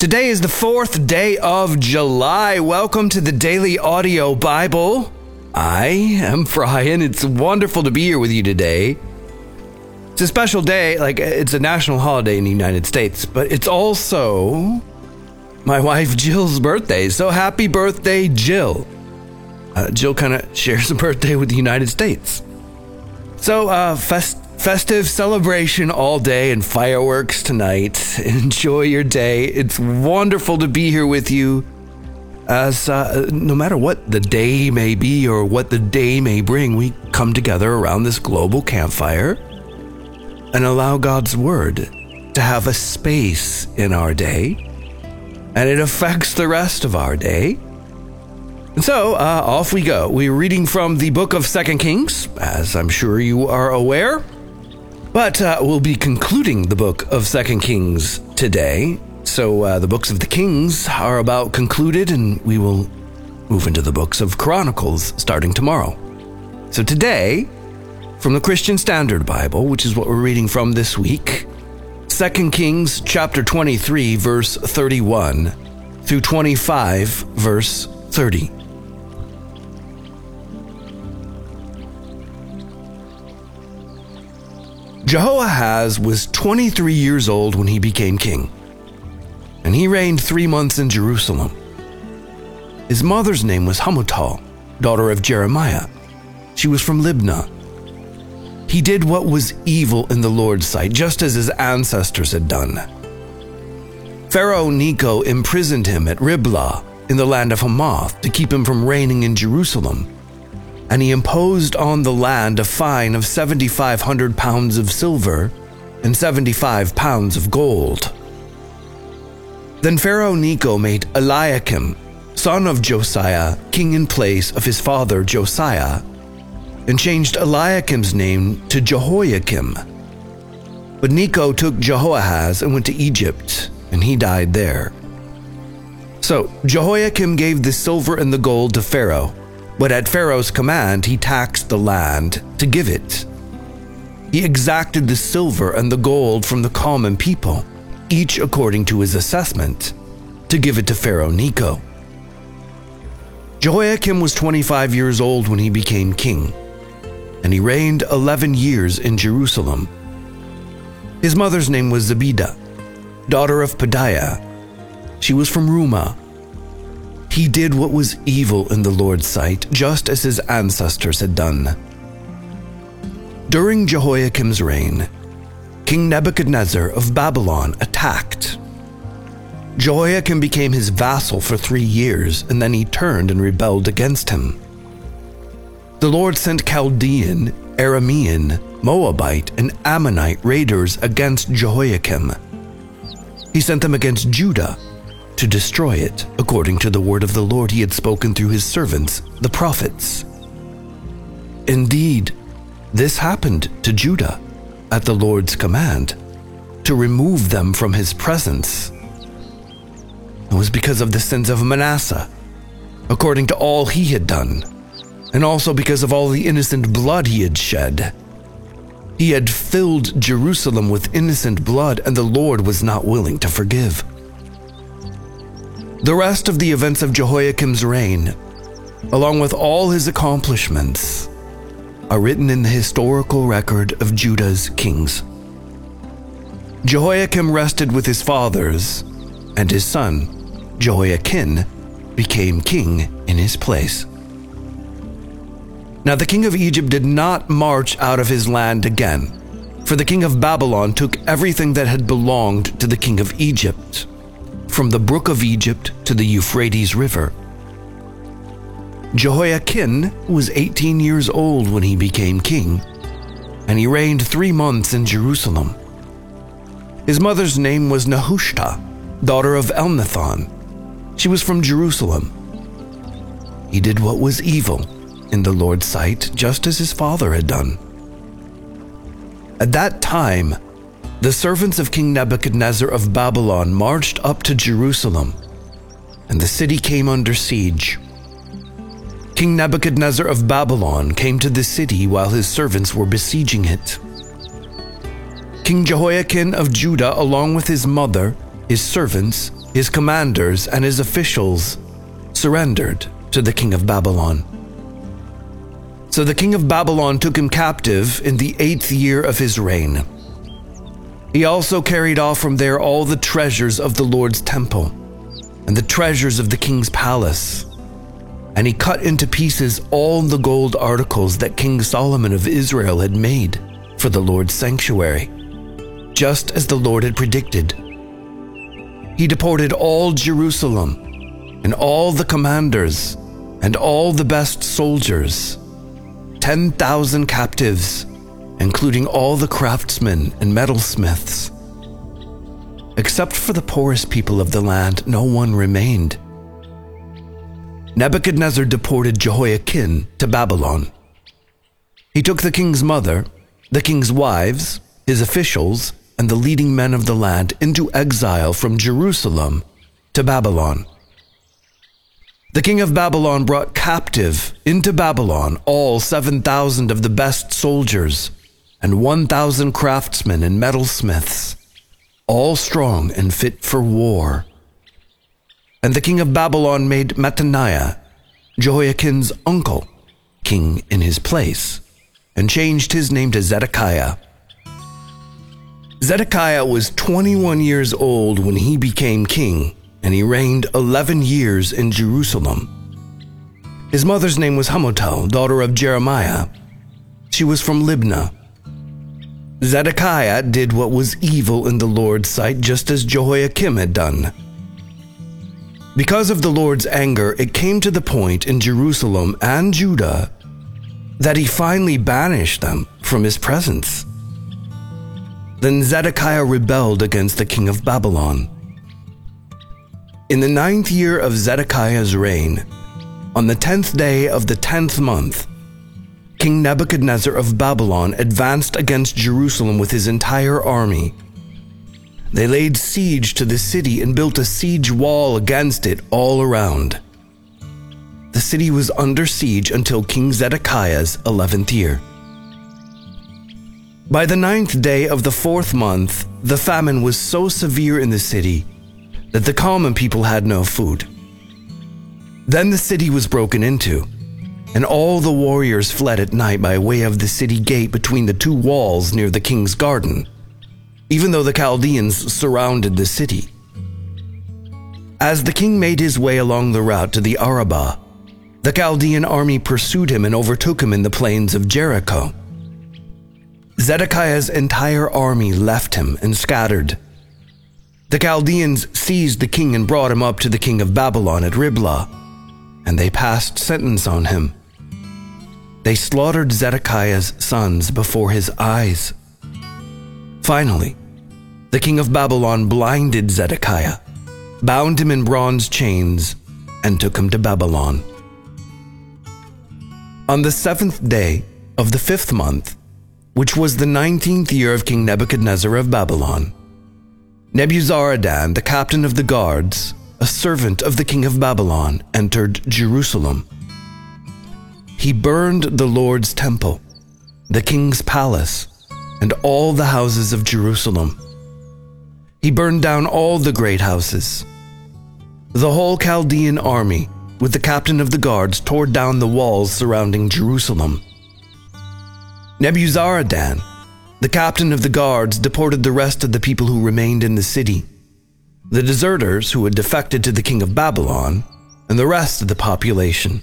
Today is the fourth day of July. Welcome to the Daily Audio Bible. I am Brian. It's wonderful to be here with you today. It's a special day, like it's a national holiday in the United States, but it's also my wife Jill's birthday. So happy birthday, Jill. Uh, Jill kind of shares a birthday with the United States. So, uh, fest- festive celebration all day and fireworks tonight. Enjoy your day. It's wonderful to be here with you. As uh, no matter what the day may be or what the day may bring, we come together around this global campfire and allow God's Word to have a space in our day, and it affects the rest of our day. And so, uh, off we go. We're reading from the book of Second Kings, as I'm sure you are aware. But uh, we'll be concluding the book of Second Kings today. So uh, the books of the Kings are about concluded, and we will move into the books of Chronicles starting tomorrow. So today, from the Christian Standard Bible, which is what we're reading from this week, Second Kings chapter 23, verse 31 through 25, verse 30. Jehoahaz was 23 years old when he became king, and he reigned three months in Jerusalem. His mother's name was Hamutal, daughter of Jeremiah. She was from Libnah. He did what was evil in the Lord's sight, just as his ancestors had done. Pharaoh Necho imprisoned him at Riblah in the land of Hamath to keep him from reigning in Jerusalem and he imposed on the land a fine of 7,500 pounds of silver and 75 pounds of gold. Then Pharaoh Necho made Eliakim, son of Josiah, king in place of his father Josiah, and changed Eliakim's name to Jehoiakim. But Necho took Jehoahaz and went to Egypt, and he died there. So Jehoiakim gave the silver and the gold to Pharaoh but at Pharaoh's command, he taxed the land to give it. He exacted the silver and the gold from the common people, each according to his assessment, to give it to Pharaoh Necho. Jehoiakim was 25 years old when he became king, and he reigned 11 years in Jerusalem. His mother's name was Zebidah, daughter of Pedaiah. She was from Rumah he did what was evil in the Lord's sight, just as his ancestors had done. During Jehoiakim's reign, King Nebuchadnezzar of Babylon attacked. Jehoiakim became his vassal for three years, and then he turned and rebelled against him. The Lord sent Chaldean, Aramean, Moabite, and Ammonite raiders against Jehoiakim. He sent them against Judah to destroy it, according to the word of the Lord he had spoken through his servants, the prophets. Indeed, this happened to Judah at the Lord's command to remove them from his presence. It was because of the sins of Manasseh, according to all he had done, and also because of all the innocent blood he had shed. He had filled Jerusalem with innocent blood, and the Lord was not willing to forgive. The rest of the events of Jehoiakim's reign, along with all his accomplishments, are written in the historical record of Judah's kings. Jehoiakim rested with his fathers, and his son, Jehoiachin, became king in his place. Now the king of Egypt did not march out of his land again, for the king of Babylon took everything that had belonged to the king of Egypt from the brook of Egypt to the Euphrates River. Jehoiachin was 18 years old when he became king, and he reigned three months in Jerusalem. His mother's name was Nehushta, daughter of Elnathan. She was from Jerusalem. He did what was evil in the Lord's sight, just as his father had done. At that time, the servants of King Nebuchadnezzar of Babylon marched up to Jerusalem, and the city came under siege. King Nebuchadnezzar of Babylon came to the city while his servants were besieging it. King Jehoiachin of Judah, along with his mother, his servants, his commanders, and his officials surrendered to the king of Babylon. So the king of Babylon took him captive in the eighth year of his reign. He also carried off from there all the treasures of the Lord's temple and the treasures of the king's palace. And he cut into pieces all the gold articles that King Solomon of Israel had made for the Lord's sanctuary, just as the Lord had predicted. He deported all Jerusalem and all the commanders and all the best soldiers, 10,000 captives including all the craftsmen and metalsmiths. Except for the poorest people of the land, no one remained. Nebuchadnezzar deported Jehoiachin to Babylon. He took the king's mother, the king's wives, his officials, and the leading men of the land into exile from Jerusalem to Babylon. The king of Babylon brought captive into Babylon all 7,000 of the best soldiers and 1,000 craftsmen and metalsmiths, all strong and fit for war. And the king of Babylon made Mattaniah, Jehoiachin's uncle, king in his place, and changed his name to Zedekiah. Zedekiah was 21 years old when he became king, and he reigned 11 years in Jerusalem. His mother's name was Hamutal, daughter of Jeremiah. She was from Libnah. Zedekiah did what was evil in the Lord's sight, just as Jehoiakim had done. Because of the Lord's anger, it came to the point in Jerusalem and Judah that he finally banished them from his presence. Then Zedekiah rebelled against the king of Babylon. In the ninth year of Zedekiah's reign, on the tenth day of the tenth month, King Nebuchadnezzar of Babylon advanced against Jerusalem with his entire army. They laid siege to the city and built a siege wall against it all around. The city was under siege until King Zedekiah's eleventh year. By the ninth day of the fourth month, the famine was so severe in the city that the common people had no food. Then the city was broken into and all the warriors fled at night by way of the city gate between the two walls near the king's garden, even though the Chaldeans surrounded the city. As the king made his way along the route to the Arabah, the Chaldean army pursued him and overtook him in the plains of Jericho. Zedekiah's entire army left him and scattered. The Chaldeans seized the king and brought him up to the king of Babylon at Riblah, and they passed sentence on him. They slaughtered Zedekiah's sons before his eyes. Finally, the king of Babylon blinded Zedekiah, bound him in bronze chains, and took him to Babylon. On the seventh day of the fifth month, which was the nineteenth year of King Nebuchadnezzar of Babylon, Nebuzaradan, the captain of the guards, a servant of the king of Babylon, entered Jerusalem he burned the Lord's temple, the king's palace, and all the houses of Jerusalem. He burned down all the great houses. The whole Chaldean army, with the captain of the guards, tore down the walls surrounding Jerusalem. Nebuzaradan, the captain of the guards, deported the rest of the people who remained in the city, the deserters who had defected to the king of Babylon, and the rest of the population.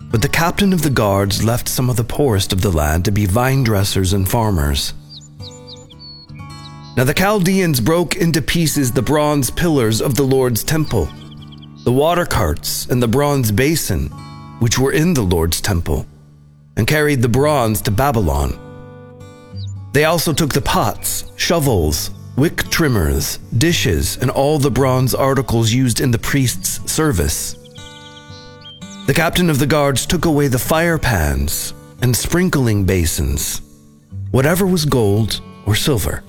But the captain of the guards left some of the poorest of the land to be vine dressers and farmers. Now the Chaldeans broke into pieces the bronze pillars of the Lord's temple, the water carts, and the bronze basin, which were in the Lord's temple, and carried the bronze to Babylon. They also took the pots, shovels, wick trimmers, dishes, and all the bronze articles used in the priest's service. The captain of the guards took away the fire pans and sprinkling basins, whatever was gold or silver.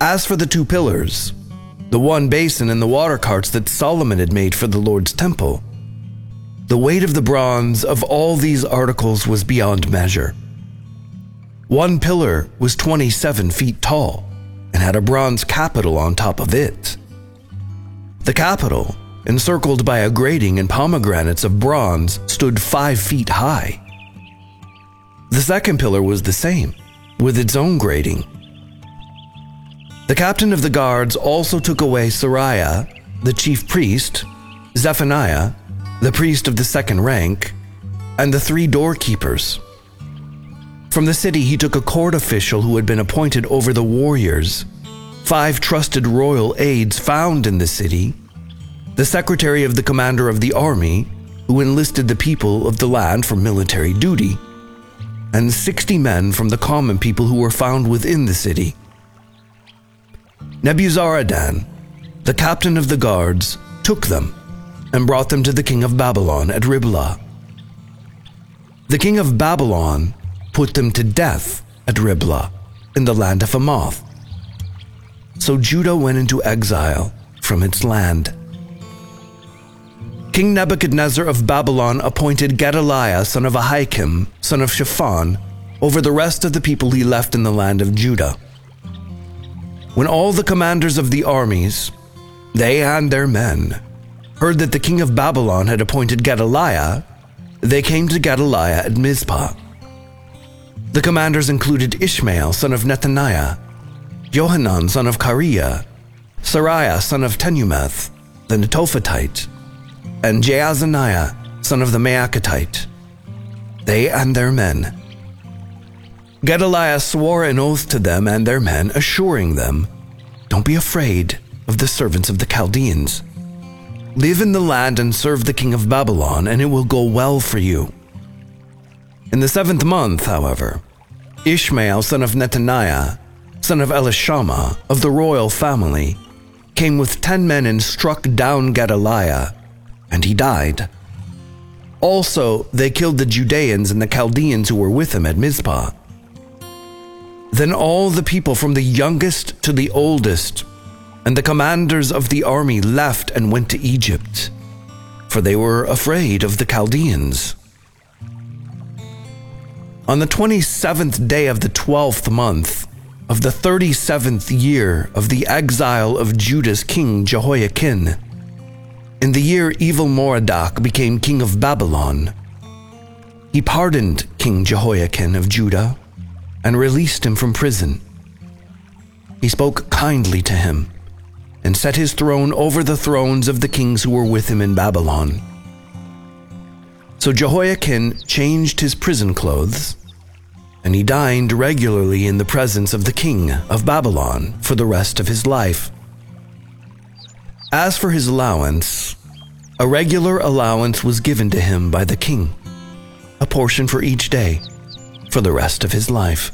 As for the two pillars, the one basin and the water carts that Solomon had made for the Lord's temple, the weight of the bronze of all these articles was beyond measure. One pillar was 27 feet tall and had a bronze capital on top of it. The capital, encircled by a grating and pomegranates of bronze, stood five feet high. The second pillar was the same, with its own grating. The captain of the guards also took away Seraiah, the chief priest, Zephaniah, the priest of the second rank, and the three doorkeepers. From the city, he took a court official who had been appointed over the warriors, five trusted royal aides found in the city, the secretary of the commander of the army, who enlisted the people of the land for military duty, and 60 men from the common people who were found within the city. Nebuzaradan, the captain of the guards, took them and brought them to the king of Babylon at Riblah. The king of Babylon put them to death at Riblah in the land of Hamath. So Judah went into exile from its land. King Nebuchadnezzar of Babylon appointed Gedaliah, son of Ahikam, son of Shaphan, over the rest of the people he left in the land of Judah. When all the commanders of the armies, they and their men, heard that the king of Babylon had appointed Gedaliah, they came to Gedaliah at Mizpah. The commanders included Ishmael, son of Nethaniah, Johanan, son of Kareah, Seraiah, son of Tanhumeth, the Netophathite, and Jaazaniah, son of the Maacathite, they and their men. Gedaliah swore an oath to them and their men, assuring them, Don't be afraid of the servants of the Chaldeans. Live in the land and serve the king of Babylon, and it will go well for you. In the seventh month, however, Ishmael, son of Nethaniah, son of Elishama, of the royal family, came with ten men and struck down Gedaliah, and he died. Also, they killed the Judeans and the Chaldeans who were with him at Mizpah. Then all the people from the youngest to the oldest, and the commanders of the army left and went to Egypt, for they were afraid of the Chaldeans. On the 27th day of the 12th month of the 37th year of the exile of Judah's king Jehoiachin, in the year Evil Merodach became king of Babylon, he pardoned King Jehoiachin of Judah and released him from prison. He spoke kindly to him and set his throne over the thrones of the kings who were with him in Babylon. So Jehoiachin changed his prison clothes, and he dined regularly in the presence of the king of Babylon for the rest of his life. As for his allowance, a regular allowance was given to him by the king, a portion for each day, for the rest of his life.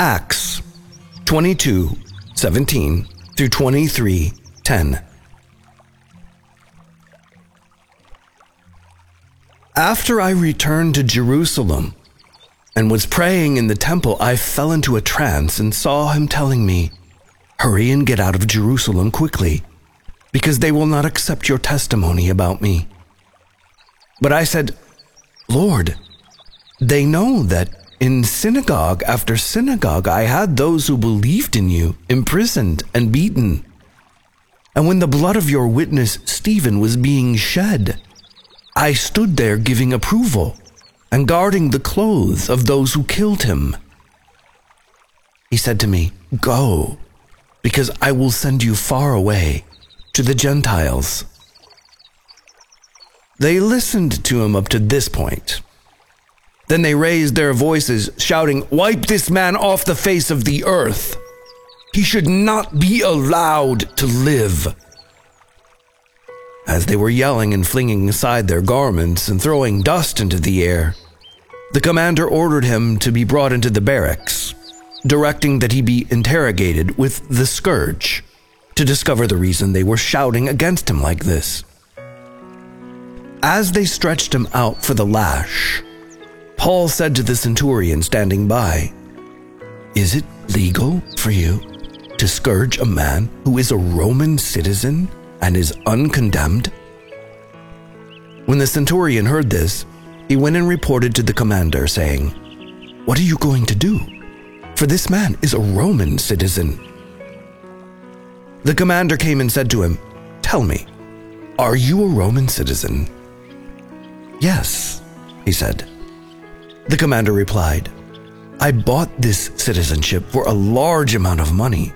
Acts 22 17 through 23 10. After I returned to Jerusalem and was praying in the temple, I fell into a trance and saw him telling me, Hurry and get out of Jerusalem quickly, because they will not accept your testimony about me. But I said, Lord, they know that in synagogue after synagogue, I had those who believed in you imprisoned and beaten. And when the blood of your witness Stephen was being shed, I stood there giving approval and guarding the clothes of those who killed him. He said to me, Go, because I will send you far away to the Gentiles. They listened to him up to this point. Then they raised their voices, shouting, Wipe this man off the face of the earth! He should not be allowed to live. As they were yelling and flinging aside their garments and throwing dust into the air, the commander ordered him to be brought into the barracks, directing that he be interrogated with the scourge to discover the reason they were shouting against him like this. As they stretched him out for the lash, Paul said to the centurion standing by, Is it legal for you to scourge a man who is a Roman citizen and is uncondemned? When the centurion heard this, he went and reported to the commander, saying, What are you going to do? For this man is a Roman citizen. The commander came and said to him, Tell me, are you a Roman citizen? Yes, he said. The commander replied, I bought this citizenship for a large amount of money.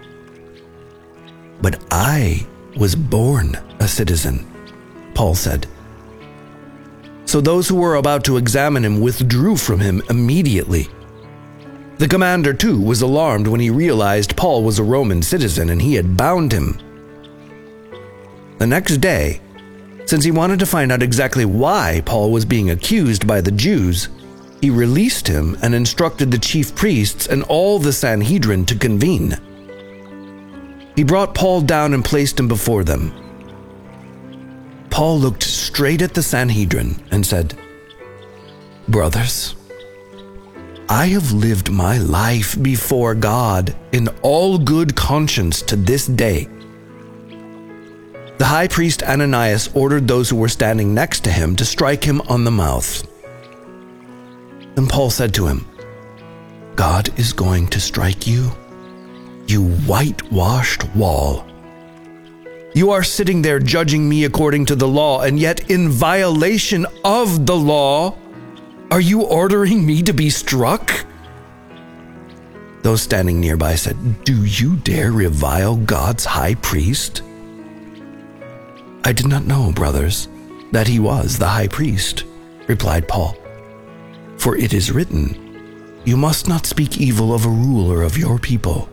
But I was born a citizen, Paul said. So those who were about to examine him withdrew from him immediately. The commander, too, was alarmed when he realized Paul was a Roman citizen and he had bound him. The next day, since he wanted to find out exactly why Paul was being accused by the Jews, he released him and instructed the chief priests and all the Sanhedrin to convene. He brought Paul down and placed him before them. Paul looked straight at the Sanhedrin and said, Brothers, I have lived my life before God in all good conscience to this day. The high priest Ananias ordered those who were standing next to him to strike him on the mouth. Then Paul said to him, God is going to strike you, you whitewashed wall. You are sitting there judging me according to the law, and yet in violation of the law, are you ordering me to be struck? Those standing nearby said, Do you dare revile God's high priest? I did not know, brothers, that he was the high priest, replied Paul. For it is written, You must not speak evil of a ruler of your people.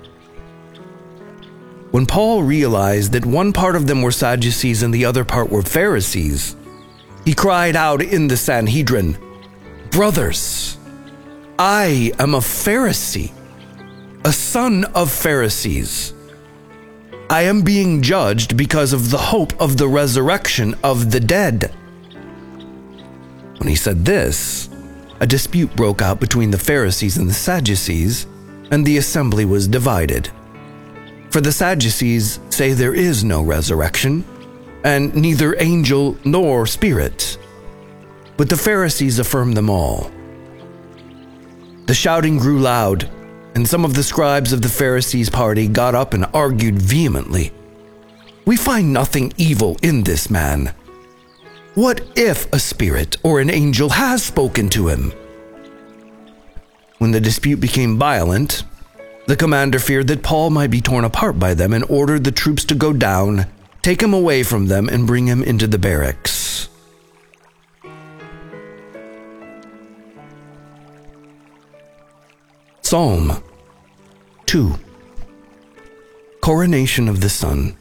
When Paul realized that one part of them were Sadducees and the other part were Pharisees, he cried out in the Sanhedrin, Brothers, I am a Pharisee, a son of Pharisees. I am being judged because of the hope of the resurrection of the dead. When he said this, a dispute broke out between the Pharisees and the Sadducees, and the assembly was divided. For the Sadducees say there is no resurrection, and neither angel nor spirit. But the Pharisees affirm them all. The shouting grew loud, and some of the scribes of the Pharisees' party got up and argued vehemently. We find nothing evil in this man. What if a spirit or an angel has spoken to him? When the dispute became violent, the commander feared that Paul might be torn apart by them and ordered the troops to go down, take him away from them, and bring him into the barracks. Psalm 2 Coronation of the Son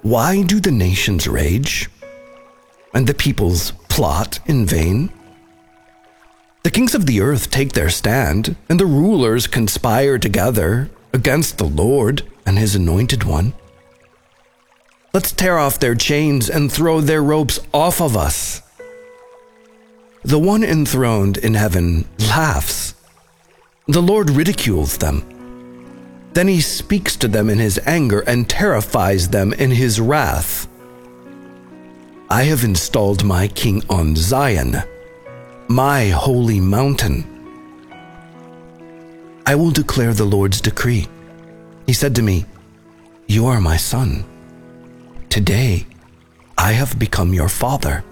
Why do the nations rage and the peoples plot in vain? The kings of the earth take their stand, and the rulers conspire together against the Lord and his anointed one. Let's tear off their chains and throw their ropes off of us. The one enthroned in heaven laughs. The Lord ridicules them. Then he speaks to them in his anger and terrifies them in his wrath. I have installed my king on Zion, my holy mountain. I will declare the Lord's decree. He said to me, You are my son. Today I have become your father.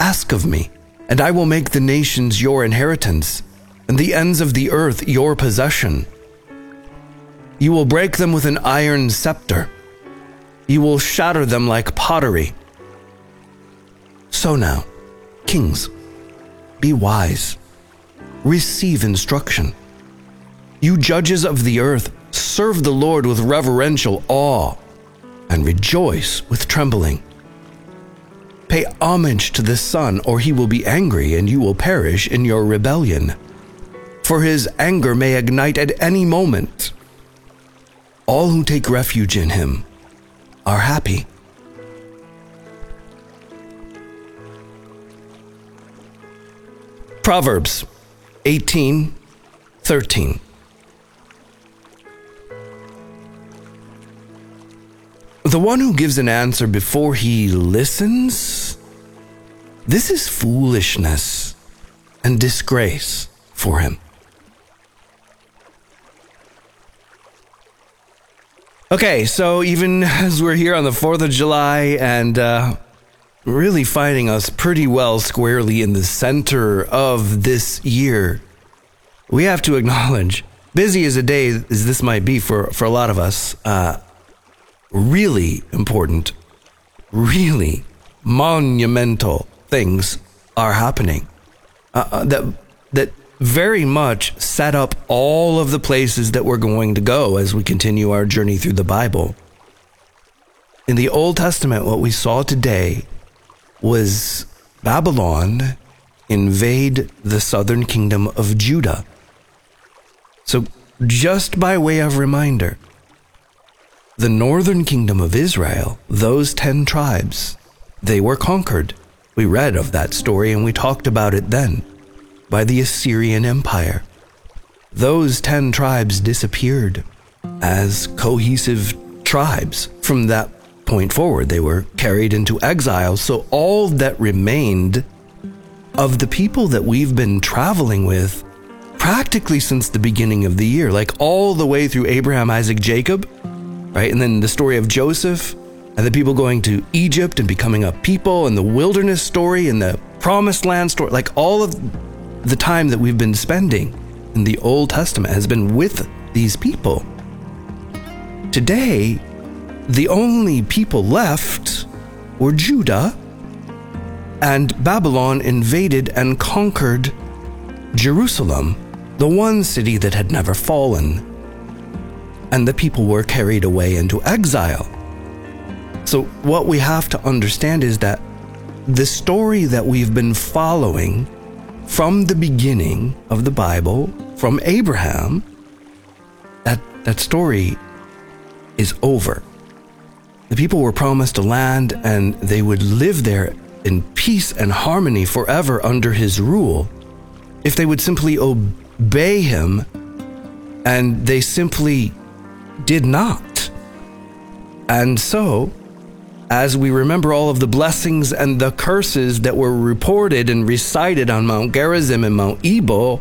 Ask of me, and I will make the nations your inheritance, and the ends of the earth your possession. You will break them with an iron scepter. You will shatter them like pottery. So now, kings, be wise. Receive instruction. You judges of the earth, serve the Lord with reverential awe and rejoice with trembling. Pay homage to the Son, or he will be angry and you will perish in your rebellion. For his anger may ignite at any moment. All who take refuge in him are happy. Proverbs 18 13. The one who gives an answer before he listens, this is foolishness and disgrace for him. Okay, so even as we're here on the 4th of July and uh, really finding us pretty well squarely in the center of this year, we have to acknowledge, busy as a day as this might be for, for a lot of us, uh, really important, really monumental things are happening uh, uh, that that very much set up all of the places that we're going to go as we continue our journey through the Bible. In the Old Testament, what we saw today was Babylon invade the southern kingdom of Judah. So, just by way of reminder, the northern kingdom of Israel, those 10 tribes, they were conquered. We read of that story and we talked about it then by the Assyrian Empire. Those 10 tribes disappeared as cohesive tribes. From that point forward, they were carried into exile. So all that remained of the people that we've been traveling with practically since the beginning of the year, like all the way through Abraham, Isaac, Jacob, right? And then the story of Joseph and the people going to Egypt and becoming a people and the wilderness story and the promised land story, like all of the time that we've been spending in the Old Testament has been with these people. Today, the only people left were Judah, and Babylon invaded and conquered Jerusalem, the one city that had never fallen and the people were carried away into exile. So, what we have to understand is that the story that we've been following from the beginning of the Bible, from Abraham, that, that story is over. The people were promised a land and they would live there in peace and harmony forever under his rule if they would simply obey him and they simply did not. And so, as we remember all of the blessings and the curses that were reported and recited on Mount Gerizim and Mount Ebal,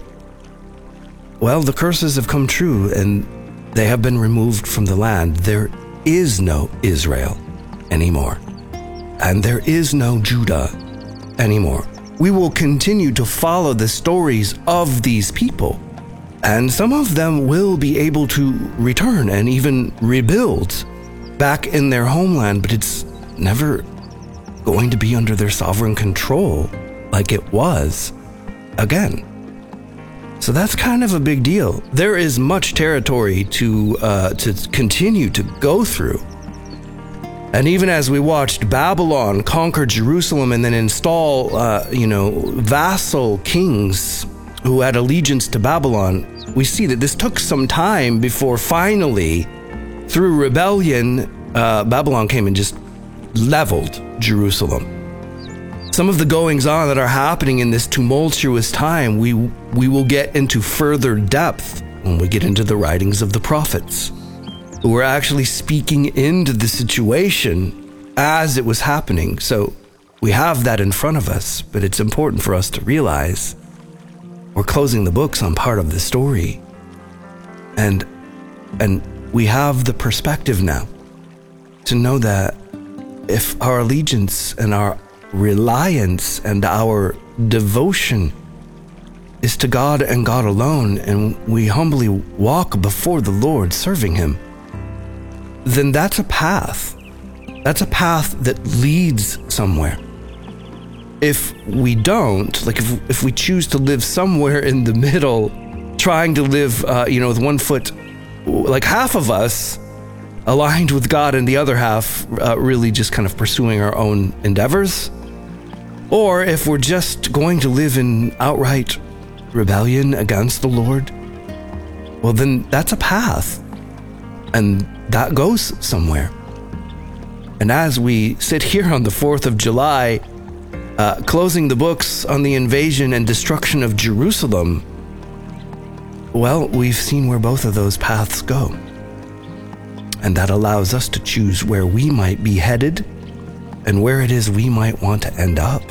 well, the curses have come true and they have been removed from the land. There is no Israel anymore, and there is no Judah anymore. We will continue to follow the stories of these people and some of them will be able to return and even rebuild back in their homeland, but it's never going to be under their sovereign control like it was again. So that's kind of a big deal. There is much territory to uh, to continue to go through. And even as we watched Babylon conquer Jerusalem and then install, uh, you know, vassal kings who had allegiance to Babylon, we see that this took some time before finally, through rebellion, uh, Babylon came and just leveled Jerusalem. Some of the goings on that are happening in this tumultuous time, we, we will get into further depth when we get into the writings of the prophets, who were actually speaking into the situation as it was happening. So we have that in front of us, but it's important for us to realize we're closing the books on part of the story. And and we have the perspective now to know that if our allegiance and our reliance and our devotion is to God and God alone, and we humbly walk before the Lord serving Him, then that's a path. That's a path that leads somewhere if we don't, like if, if we choose to live somewhere in the middle, trying to live, uh, you know, with one foot, like half of us aligned with God and the other half uh, really just kind of pursuing our own endeavors, or if we're just going to live in outright rebellion against the Lord, well, then that's a path. And that goes somewhere. And as we sit here on the 4th of July, uh, closing the books on the invasion and destruction of Jerusalem, well, we've seen where both of those paths go. And that allows us to choose where we might be headed and where it is we might want to end up.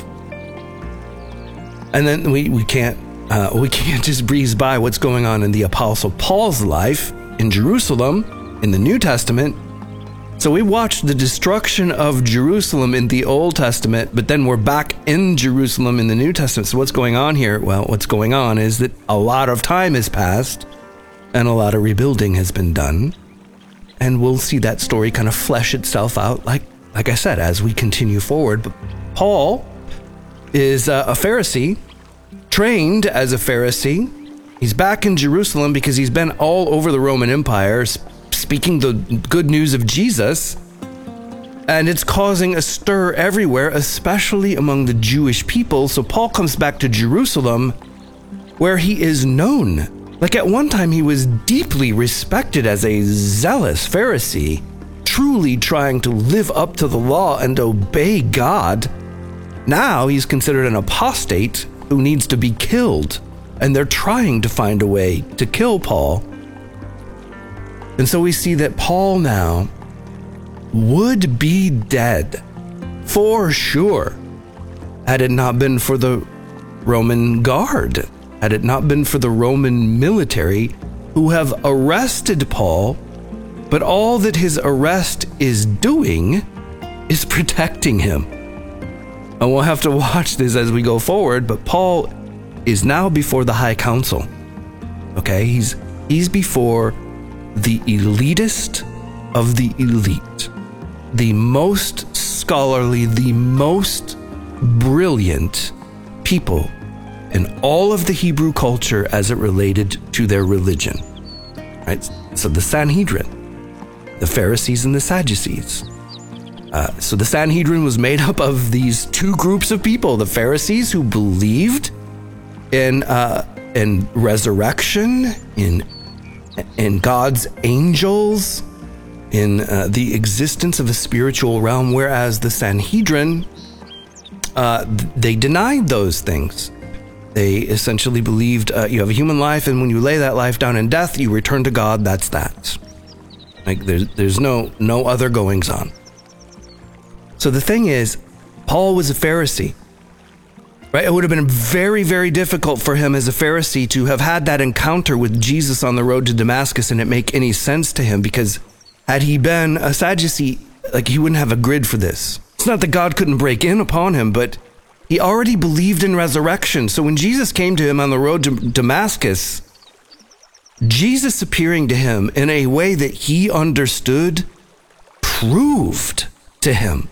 And then we, we can't uh, we can't just breeze by what's going on in the Apostle Paul's life in Jerusalem in the New Testament. So we watched the destruction of Jerusalem in the Old Testament, but then we're back in Jerusalem in the New Testament. So what's going on here? Well, what's going on is that a lot of time has passed and a lot of rebuilding has been done. And we'll see that story kind of flesh itself out like like I said as we continue forward. But Paul is a Pharisee trained as a Pharisee. He's back in Jerusalem because he's been all over the Roman Empire speaking the good news of Jesus. And it's causing a stir everywhere, especially among the Jewish people. So Paul comes back to Jerusalem where he is known. Like at one time, he was deeply respected as a zealous Pharisee, truly trying to live up to the law and obey God. Now he's considered an apostate who needs to be killed, and they're trying to find a way to kill Paul. And so we see that Paul now would be dead for sure had it not been for the Roman guard, had it not been for the Roman military who have arrested Paul, but all that his arrest is doing is protecting him. And we'll have to watch this as we go forward, but Paul is now before the high council. Okay? He's he's before the elitist of the elite. The most scholarly, the most brilliant people in all of the Hebrew culture as it related to their religion. Right? So the Sanhedrin, the Pharisees and the Sadducees, uh, so the Sanhedrin was made up of these two groups of people: the Pharisees who believed in uh, in resurrection, in in God's angels, in uh, the existence of a spiritual realm, whereas the Sanhedrin uh, they denied those things. They essentially believed uh, you have a human life, and when you lay that life down in death, you return to God. That's that. Like there's there's no no other goings on. So the thing is, Paul was a Pharisee. Right? It would have been very, very difficult for him as a Pharisee to have had that encounter with Jesus on the road to Damascus and it make any sense to him because had he been a Sadducee, like he wouldn't have a grid for this. It's not that God couldn't break in upon him, but he already believed in resurrection. So when Jesus came to him on the road to Damascus, Jesus appearing to him in a way that he understood proved to him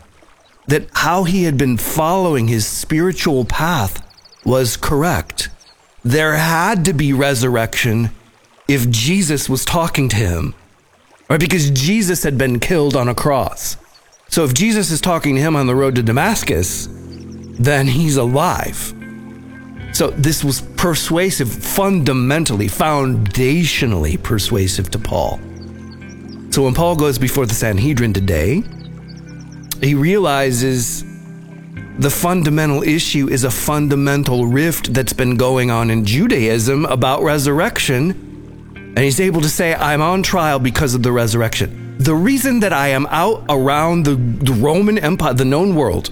that how he had been following his spiritual path was correct. There had to be resurrection if Jesus was talking to him, right? Because Jesus had been killed on a cross. So if Jesus is talking to him on the road to Damascus, then he's alive. So this was persuasive, fundamentally, foundationally persuasive to Paul. So when Paul goes before the Sanhedrin today, he realizes the fundamental issue is a fundamental rift that's been going on in Judaism about resurrection. And he's able to say, I'm on trial because of the resurrection. The reason that I am out around the, the Roman Empire, the known world,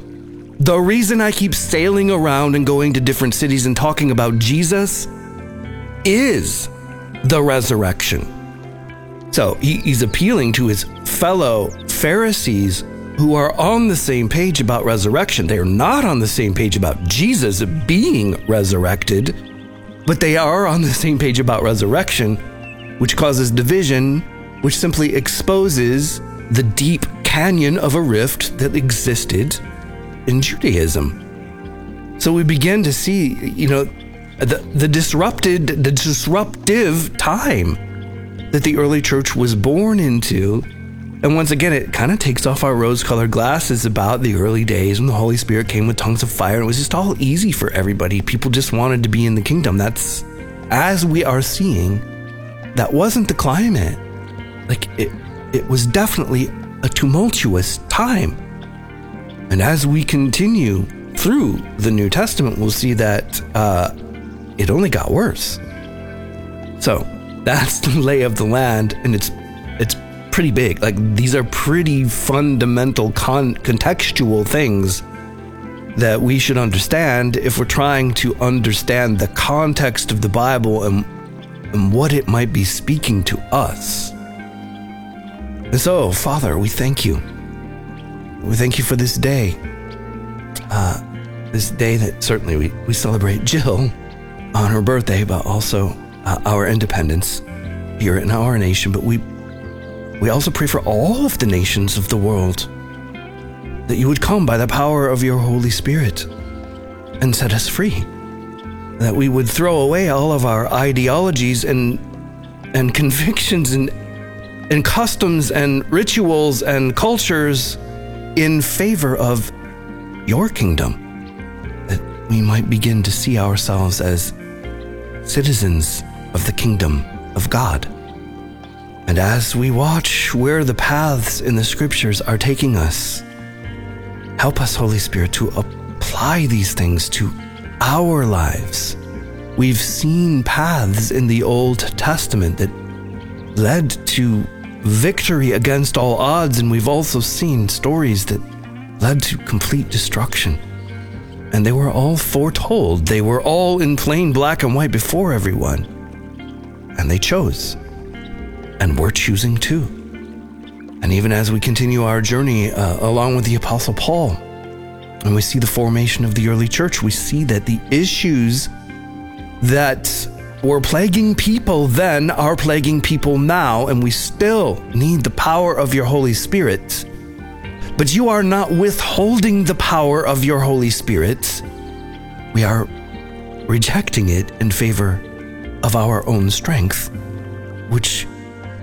the reason I keep sailing around and going to different cities and talking about Jesus is the resurrection. So he, he's appealing to his fellow Pharisees who are on the same page about resurrection. They are not on the same page about Jesus being resurrected, but they are on the same page about resurrection, which causes division, which simply exposes the deep canyon of a rift that existed in Judaism. So we begin to see, you know, the, the disrupted, the disruptive time that the early church was born into and once again, it kind of takes off our rose colored glasses about the early days when the Holy Spirit came with tongues of fire. It was just all easy for everybody. People just wanted to be in the kingdom. That's, as we are seeing, that wasn't the climate. Like, it, it was definitely a tumultuous time. And as we continue through the New Testament, we'll see that uh, it only got worse. So, that's the lay of the land, and it's it's pretty big. Like these are pretty fundamental con- contextual things that we should understand if we're trying to understand the context of the Bible and, and what it might be speaking to us. And so, Father, we thank you. We thank you for this day. Uh, this day that certainly we, we celebrate Jill on her birthday, but also uh, our independence here in our nation. But we we also pray for all of the nations of the world that you would come by the power of your Holy Spirit and set us free. That we would throw away all of our ideologies and and convictions and and customs and rituals and cultures in favor of your kingdom. That we might begin to see ourselves as citizens of the kingdom of God. And as we watch where the paths in the scriptures are taking us, help us, Holy Spirit, to apply these things to our lives. We've seen paths in the Old Testament that led to victory against all odds, and we've also seen stories that led to complete destruction. And they were all foretold, they were all in plain black and white before everyone. And they chose. And we're choosing too. And even as we continue our journey uh, along with the Apostle Paul, and we see the formation of the early church, we see that the issues that were plaguing people then are plaguing people now, and we still need the power of your Holy Spirit. But you are not withholding the power of your Holy Spirit. We are rejecting it in favor of our own strength, which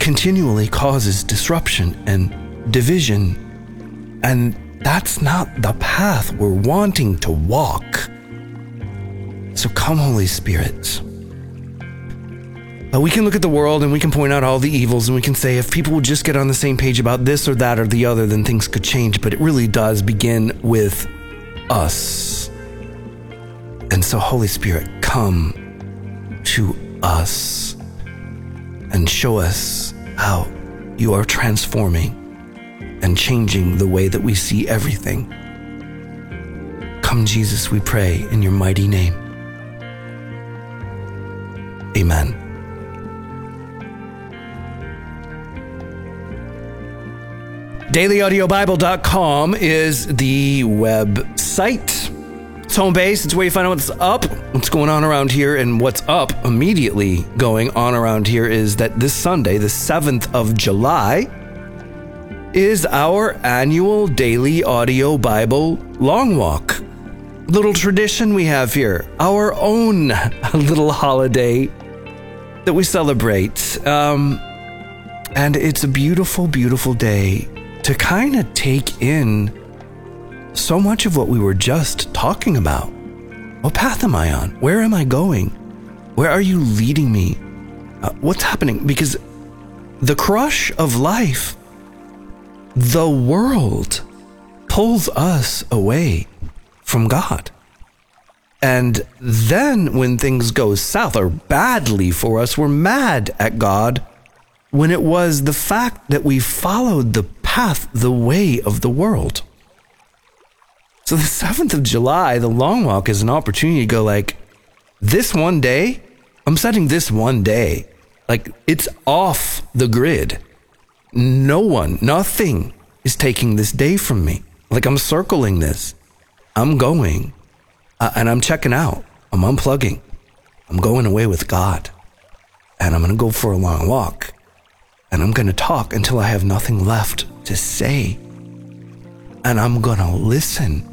continually causes disruption and division. And that's not the path we're wanting to walk. So come, Holy Spirit. Uh, we can look at the world and we can point out all the evils and we can say if people would just get on the same page about this or that or the other, then things could change. But it really does begin with us. And so, Holy Spirit, come to us and show us how you are transforming and changing the way that we see everything. Come, Jesus, we pray in your mighty name. Amen. DailyAudioBible.com is the website. It's home base. It's where you find out what's up, what's going on around here, and what's up immediately going on around here is that this Sunday, the 7th of July, is our annual Daily Audio Bible Long Walk. Little tradition we have here, our own little holiday that we celebrate. Um, and it's a beautiful, beautiful day to kind of take in so much of what we were just talking about. What path am I on? Where am I going? Where are you leading me? Uh, what's happening? Because the crush of life, the world, pulls us away from God. And then when things go south or badly for us, we're mad at God when it was the fact that we followed the path, the way of the world. So the 7th of July, the long walk is an opportunity to go like, this one day, I'm setting this one day. Like it's off the grid. No one, nothing is taking this day from me. Like I'm circling this. I'm going uh, and I'm checking out. I'm unplugging. I'm going away with God. And I'm going to go for a long walk. And I'm going to talk until I have nothing left to say. And I'm going to listen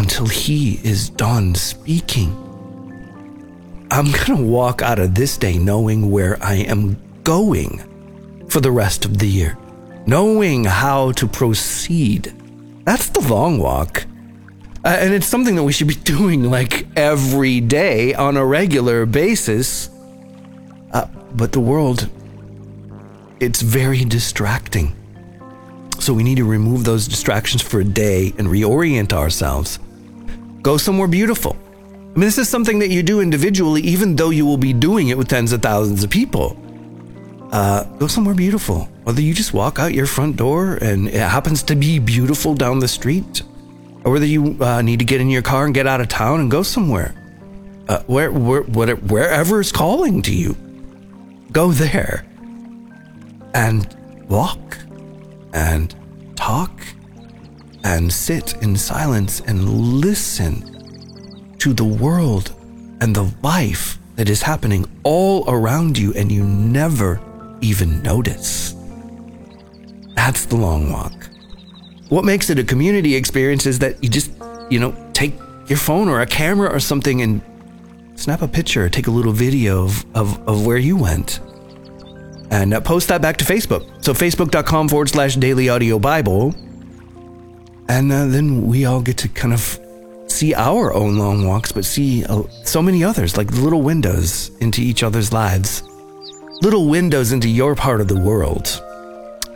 until he is done speaking. I'm going to walk out of this day knowing where I am going for the rest of the year, knowing how to proceed. That's the long walk. Uh, and it's something that we should be doing like every day on a regular basis. Uh, but the world, it's very distracting. So we need to remove those distractions for a day and reorient ourselves. Go somewhere beautiful. I mean, this is something that you do individually, even though you will be doing it with tens of thousands of people. uh, go somewhere beautiful. Whether you just walk out your front door and it happens to be beautiful down the street, or whether you uh, need to get in your car and get out of town and go somewhere, uh, where, where, where, wherever is calling to you, go there and walk and talk and sit in silence and listen to the world and the life that is happening all around you and you never even notice. That's the long walk. What makes it a community experience is that you just, you know, take your phone or a camera or something and snap a picture, take a little video of, of, of where you went, and uh, post that back to Facebook. So, facebook.com forward slash daily audio Bible. And uh, then we all get to kind of see our own long walks, but see uh, so many others, like little windows into each other's lives. Little windows into your part of the world,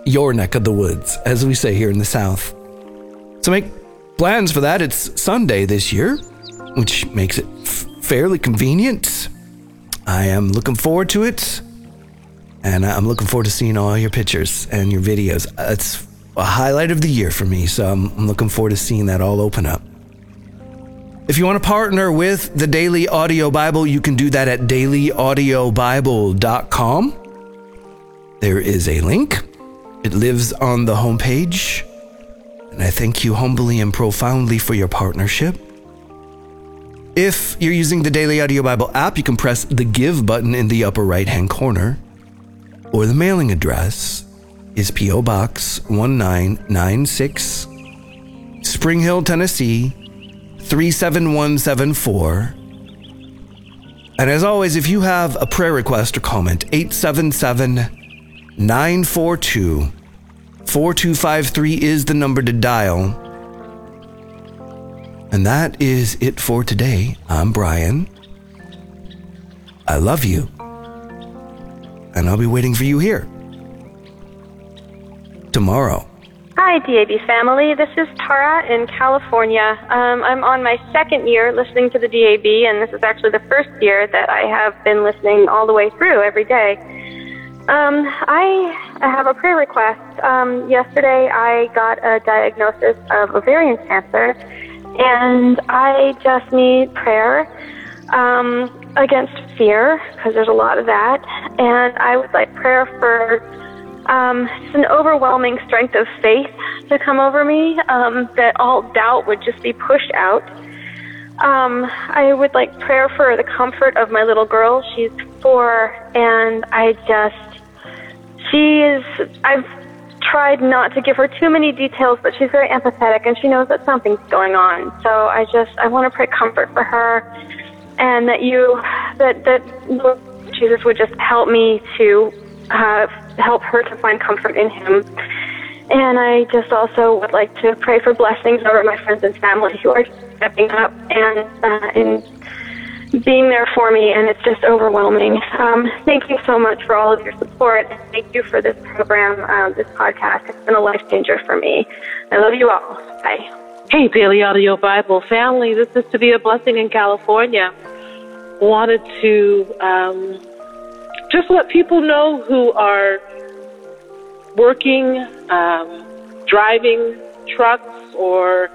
your neck of the woods, as we say here in the South. So make plans for that. It's Sunday this year, which makes it f- fairly convenient. I am looking forward to it. And I'm looking forward to seeing all your pictures and your videos. It's a highlight of the year for me, so I'm, I'm looking forward to seeing that all open up. If you want to partner with the Daily Audio Bible, you can do that at dailyaudiobible.com. There is a link, it lives on the homepage. And I thank you humbly and profoundly for your partnership. If you're using the Daily Audio Bible app, you can press the Give button in the upper right hand corner, or the mailing address is P.O. Box 1996, Spring Hill, Tennessee 37174. And as always, if you have a prayer request or comment, 877 942 4253 is the number to dial. And that is it for today. I'm Brian. I love you. And I'll be waiting for you here tomorrow. Hi, DAB family. This is Tara in California. Um, I'm on my second year listening to the DAB, and this is actually the first year that I have been listening all the way through every day. Um, I have a prayer request. Um, yesterday, I got a diagnosis of ovarian cancer, and I just need prayer um, against fear because there's a lot of that, and I would like prayer for um, it's an overwhelming strength of faith to come over me um, that all doubt would just be pushed out. Um, I would like prayer for the comfort of my little girl. She's four, and I just, she is, I've tried not to give her too many details, but she's very empathetic and she knows that something's going on. So I just, I want to pray comfort for her and that you, that, that Jesus would just help me to uh, help her to find comfort in Him. And I just also would like to pray for blessings over my friends and family who are stepping up and uh, and being there for me, and it's just overwhelming. Um, thank you so much for all of your support, and thank you for this program, uh, this podcast. It's been a life changer for me. I love you all. Bye. Hey, Daily Audio Bible family. This is to be a blessing in California. Wanted to um, just let people know who are working, um, driving trucks or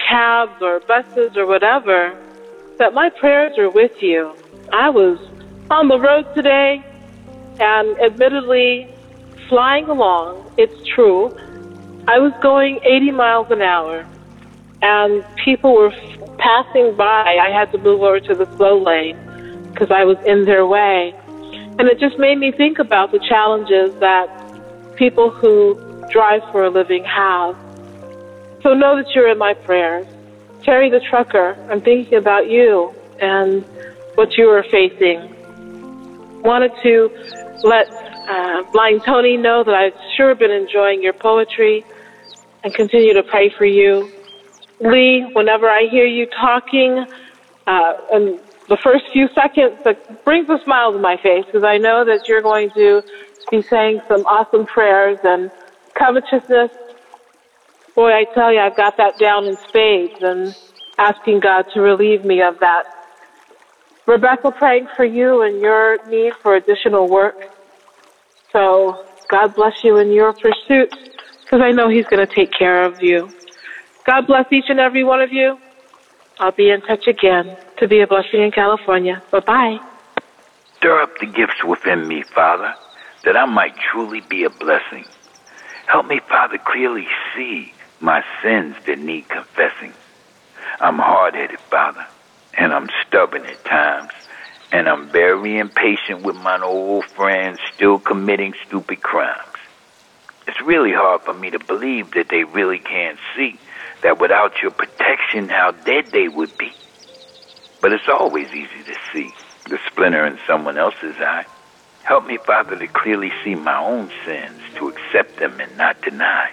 cabs or buses or whatever, that my prayers are with you. I was on the road today and admittedly flying along, it's true. I was going 80 miles an hour and people were passing by. I had to move over to the slow lane because I was in their way. And it just made me think about the challenges that people who drive for a living have. So know that you're in my prayers. Terry the trucker, I'm thinking about you and what you are facing. Wanted to let uh, Blind Tony know that I've sure been enjoying your poetry and continue to pray for you. Lee, whenever I hear you talking, uh, and the first few seconds that brings a smile to my face because I know that you're going to be saying some awesome prayers and covetousness. Boy, I tell you, I've got that down in spades and asking God to relieve me of that. Rebecca, praying for you and your need for additional work. So God bless you in your pursuit because I know He's going to take care of you. God bless each and every one of you. I'll be in touch again to be a blessing in California. Bye bye. Stir up the gifts within me, Father, that I might truly be a blessing. Help me, Father, clearly see my sins that need confessing. I'm hard headed, Father, and I'm stubborn at times, and I'm very impatient with my old friends still committing stupid crimes. It's really hard for me to believe that they really can't see that without your protection, how dead they would be. But it's always easy to see the splinter in someone else's eye. Help me, Father, to clearly see my own sins, to accept them and not deny.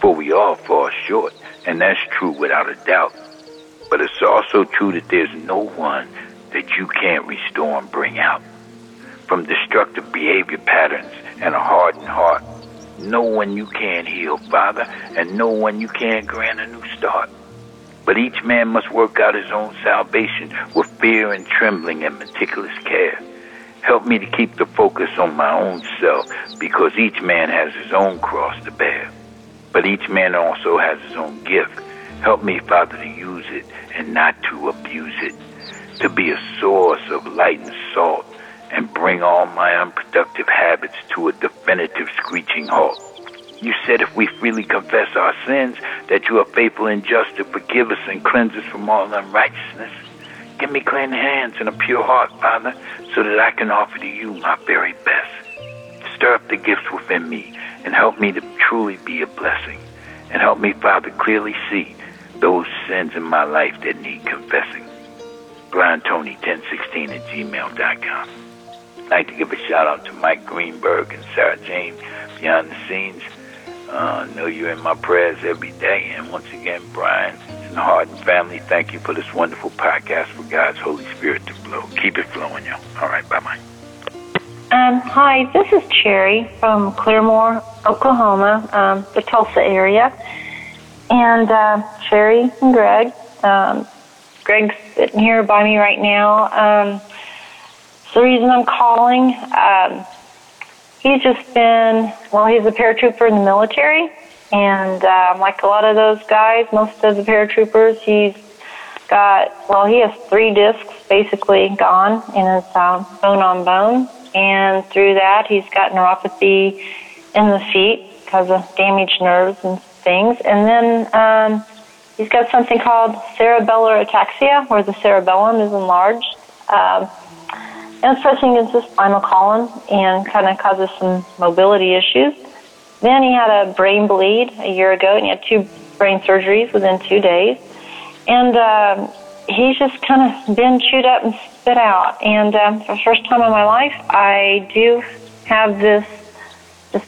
For we all fall short, and that's true without a doubt. But it's also true that there's no one that you can't restore and bring out. From destructive behavior patterns and a hardened heart, no one you can't heal, Father, and no one you can't grant a new start. But each man must work out his own salvation with fear and trembling and meticulous care. Help me to keep the focus on my own self because each man has his own cross to bear. But each man also has his own gift. Help me, Father, to use it and not to abuse it. To be a source of light and salt and bring all my unproductive habits to a definitive screeching halt. You said if we freely confess our sins, that you are faithful and just to forgive us and cleanse us from all unrighteousness. Give me clean hands and a pure heart, Father, so that I can offer to you my very best. Stir up the gifts within me and help me to truly be a blessing. And help me, Father, clearly see those sins in my life that need confessing. BlindTony1016 at gmail.com. I'd like to give a shout out to Mike Greenberg and Sarah Jane behind the scenes. Uh, I know you're in my prayers every day. And once again, Brian and the Hardin family, thank you for this wonderful podcast for God's Holy Spirit to flow. Keep it flowing, yo. All right, bye bye. Um, hi, this is Cherry from Claremore, Oklahoma, um, the Tulsa area. And uh, Cherry and Greg. Um, Greg's sitting here by me right now. Um, the reason I'm calling. Um, he's just been, well, he's a paratrooper in the military. And uh, like a lot of those guys, most of the paratroopers, he's got, well, he has three discs basically gone in his uh, bone on bone. And through that, he's got neuropathy in the feet because of damaged nerves and things. And then um, he's got something called cerebellar ataxia, where the cerebellum is enlarged. Um, and pressing against the spinal column and kind of causes some mobility issues. Then he had a brain bleed a year ago, and he had two brain surgeries within two days. And uh, he's just kind of been chewed up and spit out. And um, for the first time in my life, I do have this just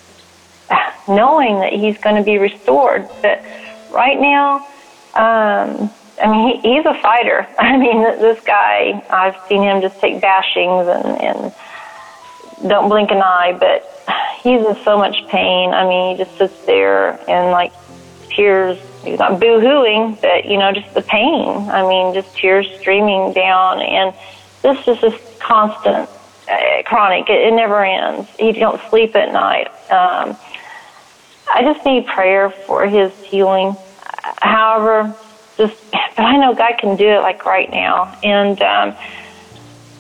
knowing that he's going to be restored. But right now, um, I mean, he, he's a fighter. I mean, this guy, I've seen him just take bashings and, and don't blink an eye, but he's in so much pain. I mean, he just sits there and like tears. He's not boo-hooing, but you know, just the pain. I mean, just tears streaming down, and this is just constant, uh, chronic. It, it never ends. He don't sleep at night. Um, I just need prayer for his healing. However, just but I know God can do it like right now, and um,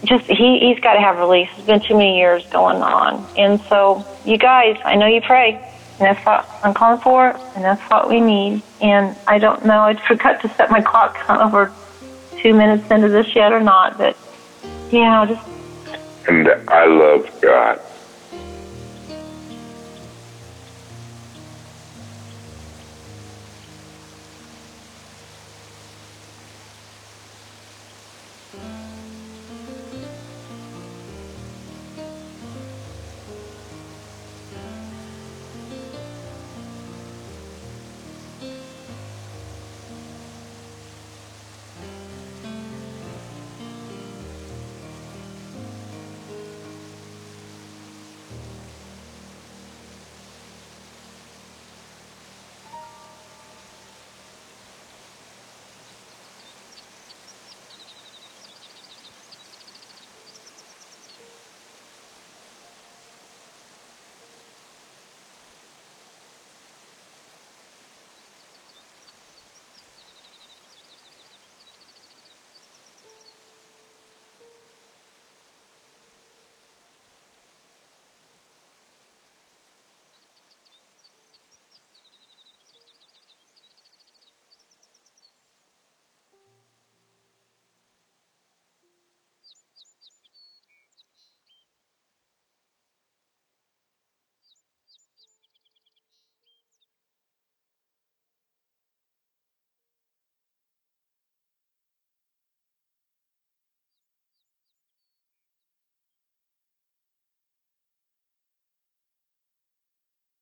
just he he's got to have release. It's been too many years going on, and so you guys, I know you pray, and that's what I'm calling for, and that's what we need. And I don't know, I forgot to set my clock over two minutes into this yet or not, but yeah, just. And I love God.